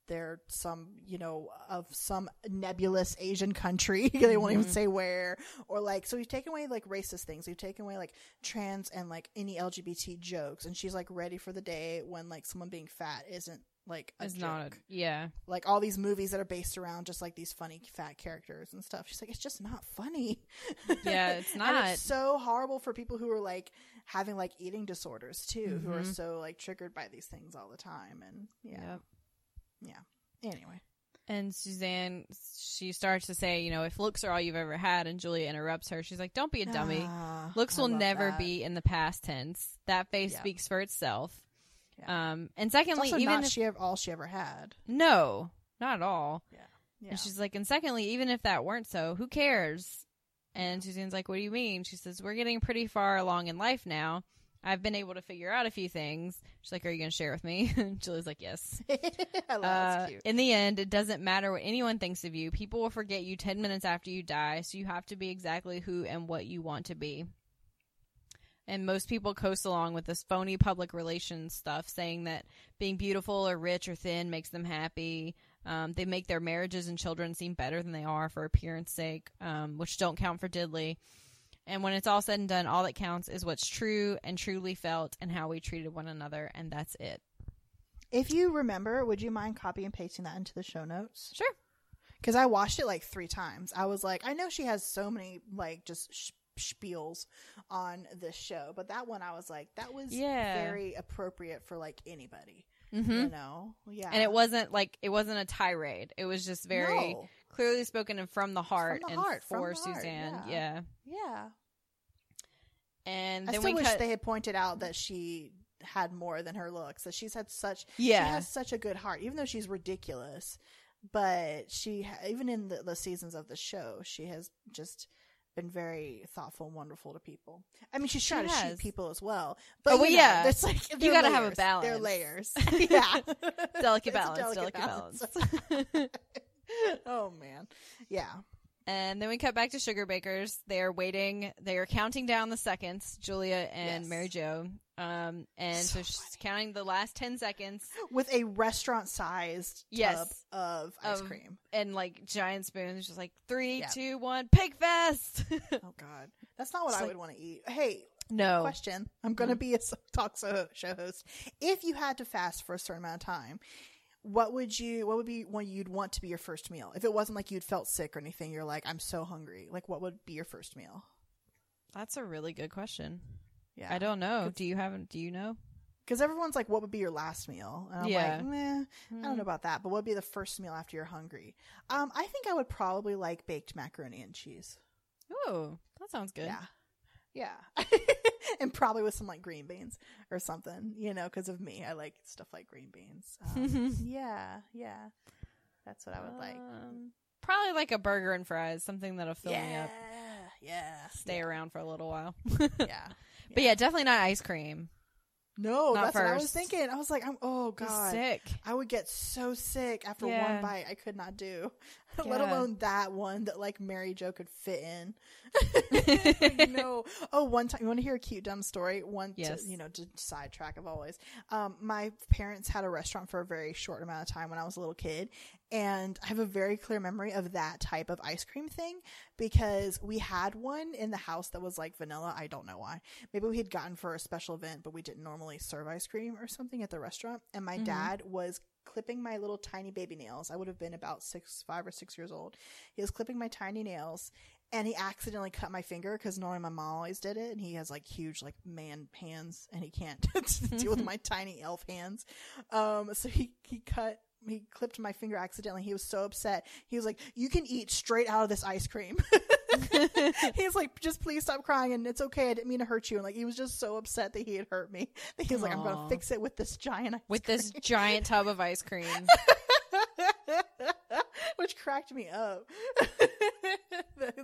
they're some you know of some nebulous Asian country. they won't even Mhm. say where or like so we've taken away like racist things. We've taken away like trans and like any LGBT jokes, and she's like ready for the day when like someone being fat isn't like a It's not a yeah. like all these movies that are based around just like these funny fat characters and stuff. She's like, it's just not funny. Yeah, it's not. it's so horrible for people who are like having like eating disorders too, who are Mhm. so like triggered by these things all the time. And yeah, Yep. yeah. Anyway, And Suzanne, she starts to say, you know, if looks are all you've ever had, and Julia interrupts her. She's like, "Don't be a dummy. Ah, looks I will never that. be in the past tense. That face speaks for itself." Yeah. Um, and It's secondly, also even not if, she ever, all she ever had. no, not at all. Yeah. And she's like, and secondly, even if that weren't so, who cares? And Suzanne's like, what do you mean? She says, we're getting pretty far along in life now. I've been able to figure out a few things. She's like, are you going to share with me? And Julie's like, yes. I love Uh, that's cute. in the end, it doesn't matter what anyone thinks of you. People will forget you 10 minutes after you die, so you have to be exactly who and what you want to be. And most people coast along with this phony public relations stuff, saying that being beautiful or rich or thin makes them happy. Um, they make their marriages and children seem better than they are for appearance sake, um, which don't count for diddly. And when it's all said and done, all that counts is what's true and truly felt and how we treated one another, and that's it. If you remember, would you mind copy and pasting that into the show notes? Sure. Because I watched it like three times. I was like, I know she has so many like just sh- spiels on this show, but that one I was like, that was Yeah. very appropriate for like anybody. Mm-hmm. You know? Yeah. and it wasn't like it wasn't a tirade. It was just very No. clearly spoken and from the heart the and heart, from for the heart, Suzanne. yeah. Yeah. Yeah. And I still wish cut. they had pointed out that she had more than her looks. That she's had such Yeah. she has such a good heart, even though she's ridiculous. But she, even in the, the seasons of the show, she has just been very thoughtful and wonderful to people. I mean, she's She trying to has. shoot people as well. But Oh, well, you know, yeah. it's like You gotta have a balance. They're layers. yeah, delicate balance, delicate, balance. oh man, yeah. And then we cut back to Sugar Bakers. They are waiting. They are counting down the seconds. Julia and Yes. Mary Jo. Um, and so, So she's funny. counting the last ten seconds, With a restaurant-sized Yes. tub of ice cream. and like giant spoons, just like three, Yeah. two, one, pig fest. Oh God, that's not what It's I like- would want to eat. Hey, no, question. I'm going to be a talk show host. If you had to fast for a certain amount of time, what would you? What would be one you'd want to be your first meal? If it wasn't like you'd felt sick or anything, you're like, I'm so hungry. Like, what would be your first meal? that's a really good question. Yeah, I don't know. Do you have? Do you know? because everyone's like, what would be your last meal? And I'm Yeah. like, meh, I don't know about that. But what would be the first meal after you're hungry? Um, I think I would probably like baked macaroni and cheese. Oh, that sounds good. Yeah. Yeah. and probably with some like green beans or something, you know, because of me. I like stuff like green beans. Um, yeah. Yeah. That's what I would like. Um, probably like a burger and fries, something that'll fill me up. yeah. up, Yeah. stay around for a little while. Yeah. But yeah, definitely not ice cream. No, Not that's what I was thinking. I was like, I'm, oh, God. sick. I would get so sick after Yeah. one bite. I could not do, let alone that one that like Mary Jo could fit in. no. Oh, one time, you want to hear a cute dumb story? One, Yes. to, you know, to sidetrack of always. Um, my parents had a restaurant for a very short amount of time when I was a little kid, and I have a very clear memory of that type of ice cream thing because we had one in the house that was like vanilla. I don't know why. Maybe we had gotten for a special event, but we didn't normally serve ice cream or something at the restaurant. And my dad was clipping my little tiny baby nails. I would have been about six, five or six years old. He was clipping my tiny nails. And he accidentally cut my finger because normally my mom always did it, and he has like huge like man hands, and he can't deal with my tiny elf hands. Um, so he he cut he clipped my finger accidentally. He was so upset. He was like, "You can eat straight out of this ice cream." He's like, "Just please stop crying, and it's okay. I didn't mean to hurt you." And like, he was just so upset that he had hurt me. That he was like, "I'm gonna fix it with this giant ice With cream." this giant tub of ice cream. which cracked me up.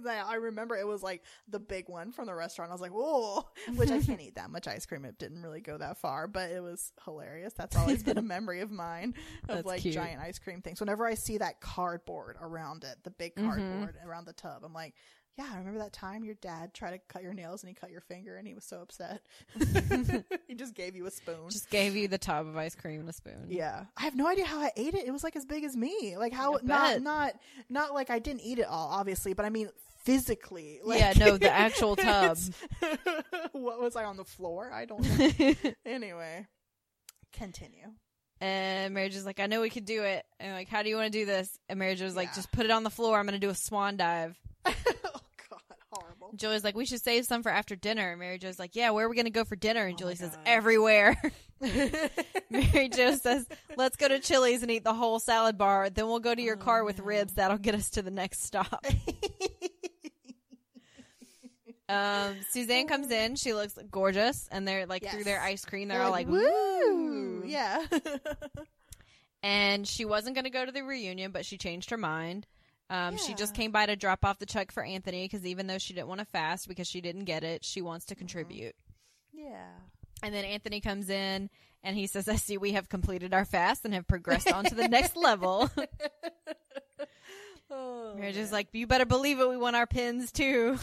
I remember it was like the big one from the restaurant. I was like, "Whoa!" Which I can't eat that much ice cream. It didn't really go that far, but it was hilarious. That's always been a memory of mine of That's like cute. giant ice cream things. Whenever I see that cardboard around it, the big Mm-hmm. cardboard around the tub, I'm like. Yeah, I remember that time your dad tried to cut your nails and he cut your finger and he was so upset. he just gave you a spoon. Just gave you the tub of ice cream and a spoon. Yeah, I have no idea how I ate it. It was like as big as me. Like how not not not like I didn't eat it all, obviously, but I mean physically. Like, Yeah, no, the actual tub. what was I on the floor? I don't know. anyway, continue. And Mary Jo's like, I know we could do it. And like, how do you want to do this? And Mary Jo's like, Yeah. just put it on the floor. I'm going to do a swan dive. Oh Julie's like, we should save some for after dinner. And Mary Jo's like, yeah, where are we going to go for dinner? And Oh Julie says, everywhere. Mary Jo says, let's go to Chili's and eat the whole salad bar. Then we'll go to your Oh, car with no. ribs. That'll get us to the next stop. Um, Suzanne comes in. She looks gorgeous. And they're like, through their ice cream, they're, They're all like, woo, woo. yeah. and she wasn't going to go to the reunion, but she changed her mind. Um, She just came by to drop off the check for Anthony because even though she didn't want to fast because she didn't get it, she wants to contribute. yeah. And then Anthony comes in and he says, I see we have completed our fast and have progressed on to the next level. Oh, Mary Jo's like, You better believe it, we want our pins too.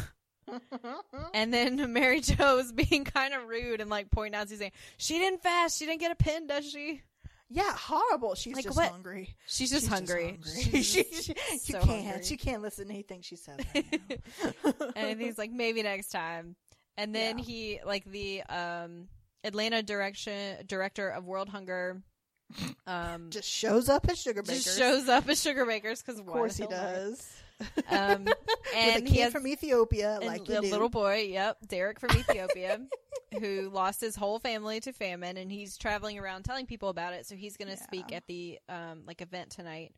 And then Mary Jo's being kind of rude and like pointing out saying, She didn't fast. She didn't get a pin, does she? Yeah, horrible. She's Like, just what? hungry. She's just She's hungry. hungry. She's she, just she, so you can't. hungry. She can't listen to anything she says. Right and he's like maybe next time and then Yeah. he like the um atlanta direction director of world hunger um just shows up at Sugar Bakers. just shows up at sugar bakers because Of course he does. um With and a he kid has from Ethiopia, like a little boy yep derek from ethiopia who lost his whole family to famine and he's traveling around telling people about it so he's going to speak at the um like event tonight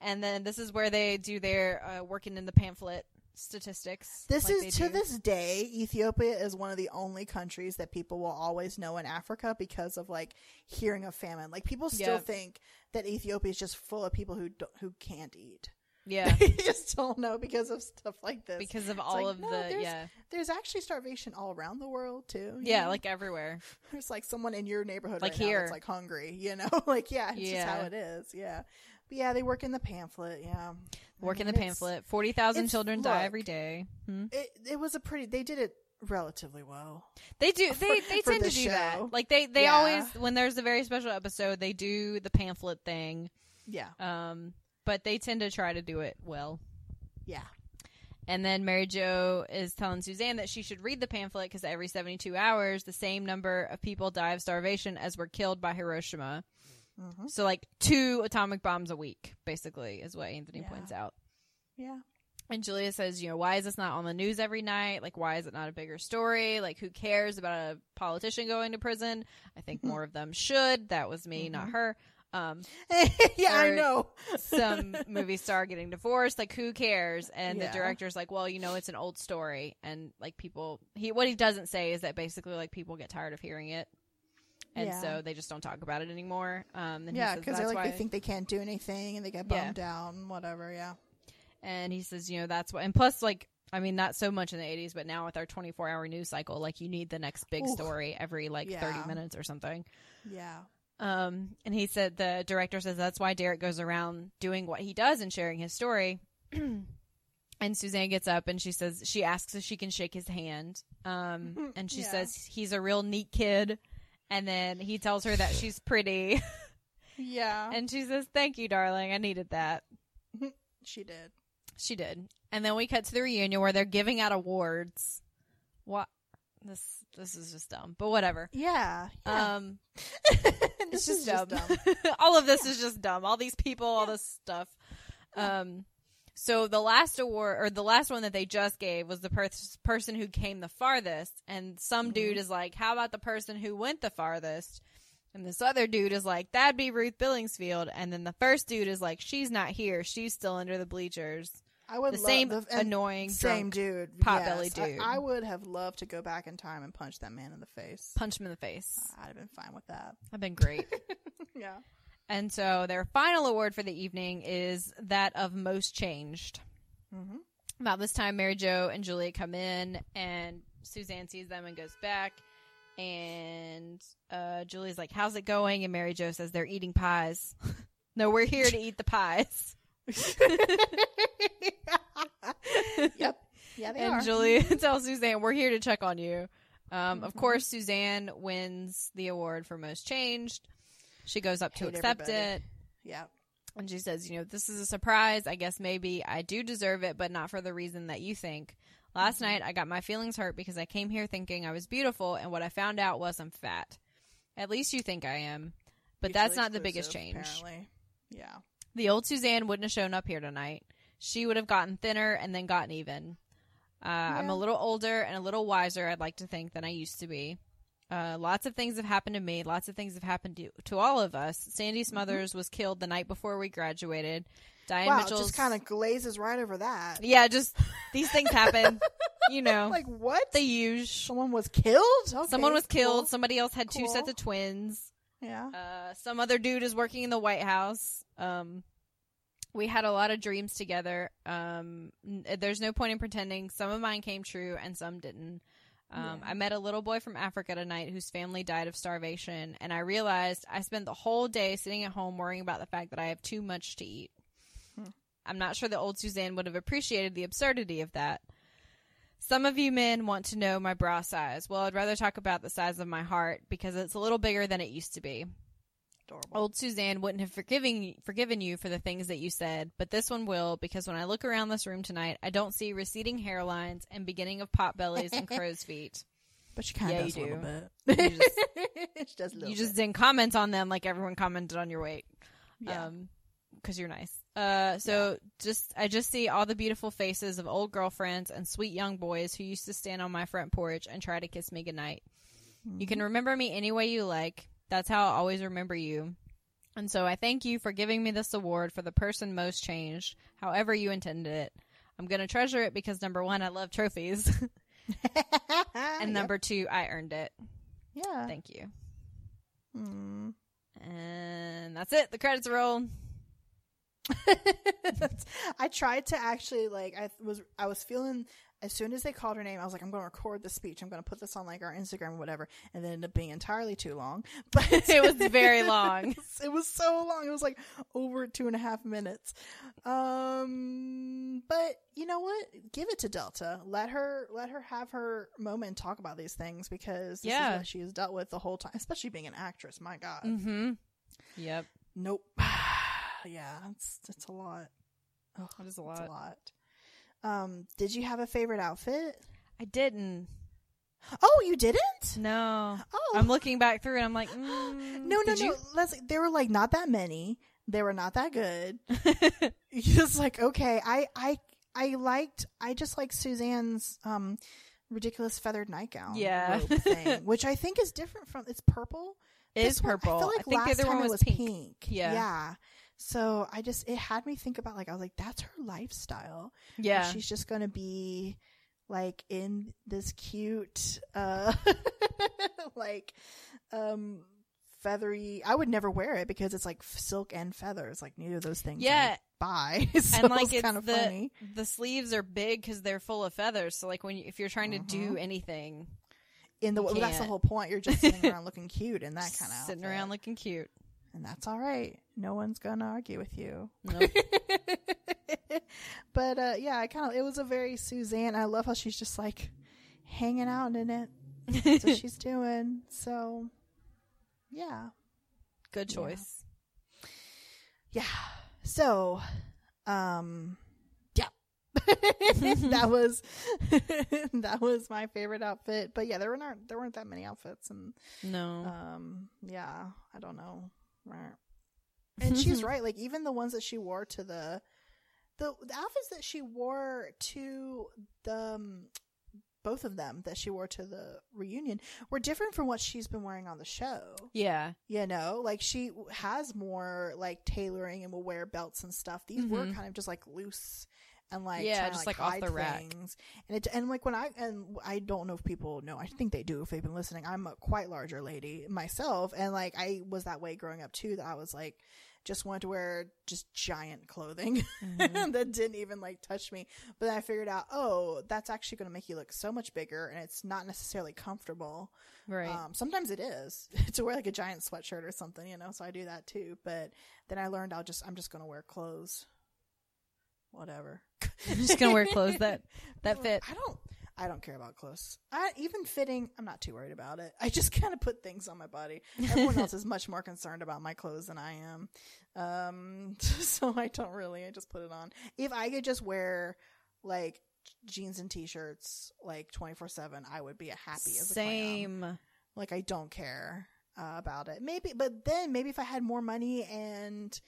and then this is where they do their uh, working in the pamphlet statistics This like is to do. this day, Ethiopia is one of the only countries that people will always know in Africa because of like hearing of famine. Like people still Yep. think that Ethiopia is just full of people who who can't eat. Yeah. you just don't know because of stuff like this. because of It's all like, of no, the there's- yeah There's actually starvation all around the world too. yeah know? like everywhere there's like someone in your neighborhood Like right here. that's like hungry. You know, like yeah, it's just how it is. Yeah, but yeah, they work in the pamphlet. Yeah, I work in the pamphlet 40,000 it's- children die every day hmm? It it was a pretty. They did it relatively well. they do they For- they for tend to do show. that like they they Yeah. always when there's a very special episode they do the pamphlet thing Yeah, um but they tend to try to do it well yeah, And then Mary Jo is telling Suzanne that she should read the pamphlet because every 72 hours, the same number of people die of starvation as were killed by Hiroshima. Mhm. So, like, two atomic bombs a week, basically, is what Anthony Yeah. points out. yeah. And Julia says, you know, why is this not on the news every night? Like, why is it not a bigger story? Like, who cares about a politician going to prison? I think more of them should. That was me, not her. Um, yeah, I know. some movie star getting divorced like who cares and Yeah. the director's like well you know it's an old story and like people he what he doesn't say is that basically like people get tired of hearing it and Yeah. so they just don't talk about it anymore um and Yeah, he says because that's like why they think they can't do anything and they get Yeah. bummed out and whatever. Yeah, and he says you know that's what and plus like I mean, not so much in the 80s, but now with our 24 hour news cycle, like you need the next big Oof. story every like Yeah. 30 minutes or something. yeah, Um, and he said the director says that's why Derek goes around doing what he does and sharing his story. and Suzanne gets up and she says she asks if she can shake his hand. Um, and she Yeah. says he's a real neat kid. And then he tells her that she's pretty, yeah. and she says, "Thank you, darling. I needed that." she did. She did. And then we cut to the reunion where they're giving out awards. What? This this is just dumb, but whatever. Yeah. yeah. Um, this it's just is dumb. just dumb. all of this is just dumb. All these people, all this stuff. Um, so the last award or the last one that they just gave was the per- person who came the farthest, and some Mm-hmm. dude is like, "How about the person who went the farthest?" And this other dude is like, "That'd be Ruth Billingsfield." And then the first dude is like, "She's not here. She's still under the bleachers." I would The same the, annoying same drunk dude, potbelly yes. Dude. I, would have loved to go back in time and punch that man in the face. punch him in the face. I'd have been fine with that. I've been great. Yeah. and so their final award for the evening is that of most changed. Mm-hmm. About this time, Mary Jo and Julia come in, and Suzanne sees them and goes back. And uh, Julia's like, "How's it going?" And Mary Jo says, "They're eating pies." no, we're here to eat the pies. yep. Yeah, they and are. Julia tells Suzanne, "We're here to check on you." Um, Of course, Suzanne wins the award for most changed. She goes up to accept everybody. it. yeah. And she says, you know, this is a surprise. I guess maybe I do deserve it, but not for the reason that you think. Last Mm-hmm. night, I got my feelings hurt because I came here thinking I was beautiful, and what I found out was I'm fat. At least you think I am. But that's not the biggest change. Apparently. Yeah. The old Suzanne wouldn't have shown up here tonight. She would have gotten thinner and then gotten even. Uh, I'm a little older and a little wiser, I'd like to think, than I used to be. Uh, lots of things have happened to me. Lots of things have happened to, to all of us. Sandy Smothers was killed the night before we graduated. Diane wow, it Mitchell's just kind of glazes right over that. yeah, just these things happen. you know, Like what? the usual. Someone was killed. Okay, Someone was killed. cool. Somebody else had two sets of twins. Yeah. Uh, some other dude is working in the White House. Um, we had a lot of dreams together. Um, n- there's no point in pretending. Some of mine came true and some didn't. Um, Yeah. I met a little boy from Africa tonight whose family died of starvation, and I realized I spent the whole day sitting at home worrying about the fact that I have too much to eat. Hmm. I'm not sure that old Suzanne would have appreciated the absurdity of that. Some of you men want to know my bra size. Well, I'd rather talk about the size of my heart because it's a little bigger than it used to be. Adorable. Old Suzanne wouldn't have forgiven forgiven you for the things that you said, but this one will because when I look around this room tonight, I don't see receding hairlines and beginning of pot bellies and crow's feet. But she kind of Yeah, does you a little do. bit. You just, she does a little you just didn't comment on them like everyone commented on your weight. Yeah. Um, because you're nice. Uh, so just I just see all the beautiful faces of old girlfriends and sweet young boys who used to stand on my front porch and try to kiss me goodnight. You can remember me any way you like. That's how I'll always remember you. And so I thank you for giving me this award for the person most changed, however you intended it. I'm going to treasure it because number one, I love trophies. and Yep. number two, I earned it. yeah. Thank you. Mm. And that's it. The credits roll. I tried to actually like I was I was feeling as soon as they called her name, I was like, I'm going to record the speech. I'm going to put this on like our Instagram or whatever, and then it ended up being entirely too long. But It was very long. it was so long. It was like over two and a half minutes. Um, but you know what? Give it to Delta. Let her let her have her moment and talk about these things because this Yeah. is what she has dealt with the whole time, especially being an actress. My God, mm-hmm. Yep. nope. yeah, it's it's a lot. Oh, That is a it's a lot. Um, did you have a favorite outfit? I didn't. Oh, you didn't? No. Oh, I'm looking back through and I'm like, mm, no, no, no. you? Leslie, there were like not that many. They were not that good. Just like okay, I, I, I liked. I just like Suzanne's um ridiculous feathered nightgown. Yeah. thing, which I think is different from. It's purple. It is This one- purple. I feel like think last the other time one it was, was pink. Yeah. Yeah. So I just it had me think about like I was like that's her lifestyle. Like, Yeah. she's just gonna be like in this cute uh like um feathery i would never wear it because it's like silk and feathers like neither of those things Yeah. I buy so and like it's kind of the funny the sleeves are big because they're full of feathers. So like when you, if you're trying to do Mhm. anything, in the well, that's the whole point you're just sitting around looking cute in that kind of sitting around looking cute. And that's all right no one's gonna argue with you Nope. but uh yeah i kind of it was a very suzanne i love how she's just like hanging out in it that's what she's doing so yeah Good Yeah. choice. Yeah. So, um, yeah, that was that was my favorite outfit. But yeah, there were not there weren't that many outfits, and No. um, yeah, I don't know. Right. And she's right. Like even the ones that she wore to the the, the outfits that she wore to the um, both of them that she wore to the reunion were different from what she's been wearing on the show yeah. you know like she has more like tailoring and will wear belts and stuff these were Mhm. kind of just like loose and like Yeah, trying to, just, like, off the rack. things. and it and like when i and i don't know if people know i think they do if they've been listening i'm a quite larger lady myself and like i was that way growing up too that i was like just wanted to wear just giant clothing Mhm. that didn't even like touch me. But then I figured out, oh, that's actually going to make you look so much bigger, and it's not necessarily comfortable. Right. Um, sometimes it is to wear like a giant sweatshirt or something, you know. So I do that too. But then I learned I'll just I'm just gonna wear clothes, whatever. I'm just gonna wear clothes that that fit. I don't. I don't care about clothes. I even fitting. I'm not too worried about it. I just kind of put things on my body. Everyone else is much more concerned about my clothes than I am. Um, so I don't really. I just put it on. If I could just wear like jeans and t-shirts like 24 7 i would be a happy as a clam. Same. like i don't care uh, about it maybe but then maybe if i had more money and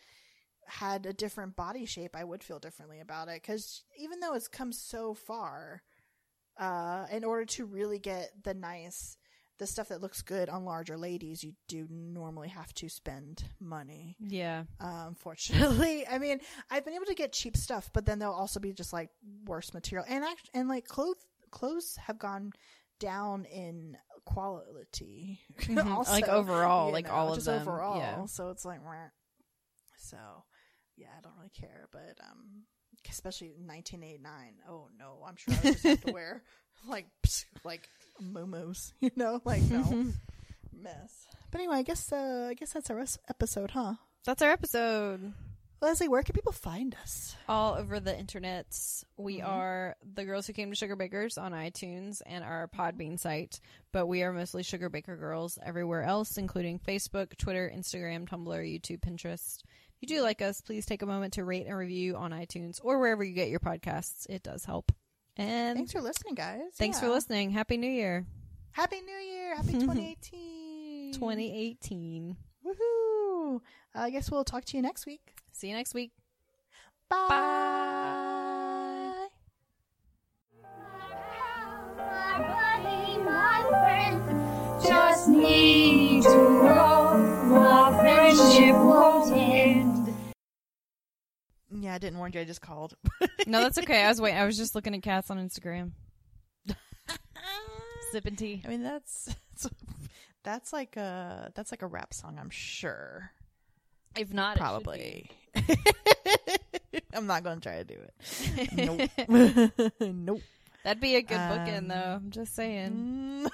had a different body shape i would feel differently about it because even though it's come so far uh in order to really get the nice the stuff that looks good on larger ladies you do normally have to spend money Yeah. uh, unfortunately. I mean, I've been able to get cheap stuff, but then they'll also be just like worse material. And act- and like clothes clothes have gone down in quality. Mhm. also, like overall, like know, all of them. overall. Yeah. So it's like meh. so yeah, I don't really care, but um especially 1989. Oh no, I'm sure I just have to wear like like muumuus, you know, like no mess. But anyway, I guess uh, I guess that's our episode, huh? That's our episode. Leslie, where can people find us? all over the internets. We Mhm. are the girls who came to Sugar Bakers on iTunes and our Podbean site, but we are mostly Sugar Baker Girls everywhere else, including Facebook, Twitter, Instagram, Tumblr, YouTube, Pinterest. If you do like us, please take a moment to rate and review on iTunes or wherever you get your podcasts. It does help. And Thanks for listening, guys. thanks for listening. Happy New Year, Happy New Year. Happy 2018. 2018. Woohoo. Uh, I guess we'll talk to you next week. See you next week. Bye. Bye. My buddy, my friend, just need to grow. Our friendship won't end. Yeah, I didn't warn you. I just called. No, that's okay. I was waiting. I was just looking at cats on Instagram. Sipping tea. I mean, that's that's like a that's like a rap song. I'm sure. If not, it should Probably. I'm not going to try to do it. Nope. nope. That'd be a good Um, bookend, though. I'm just saying.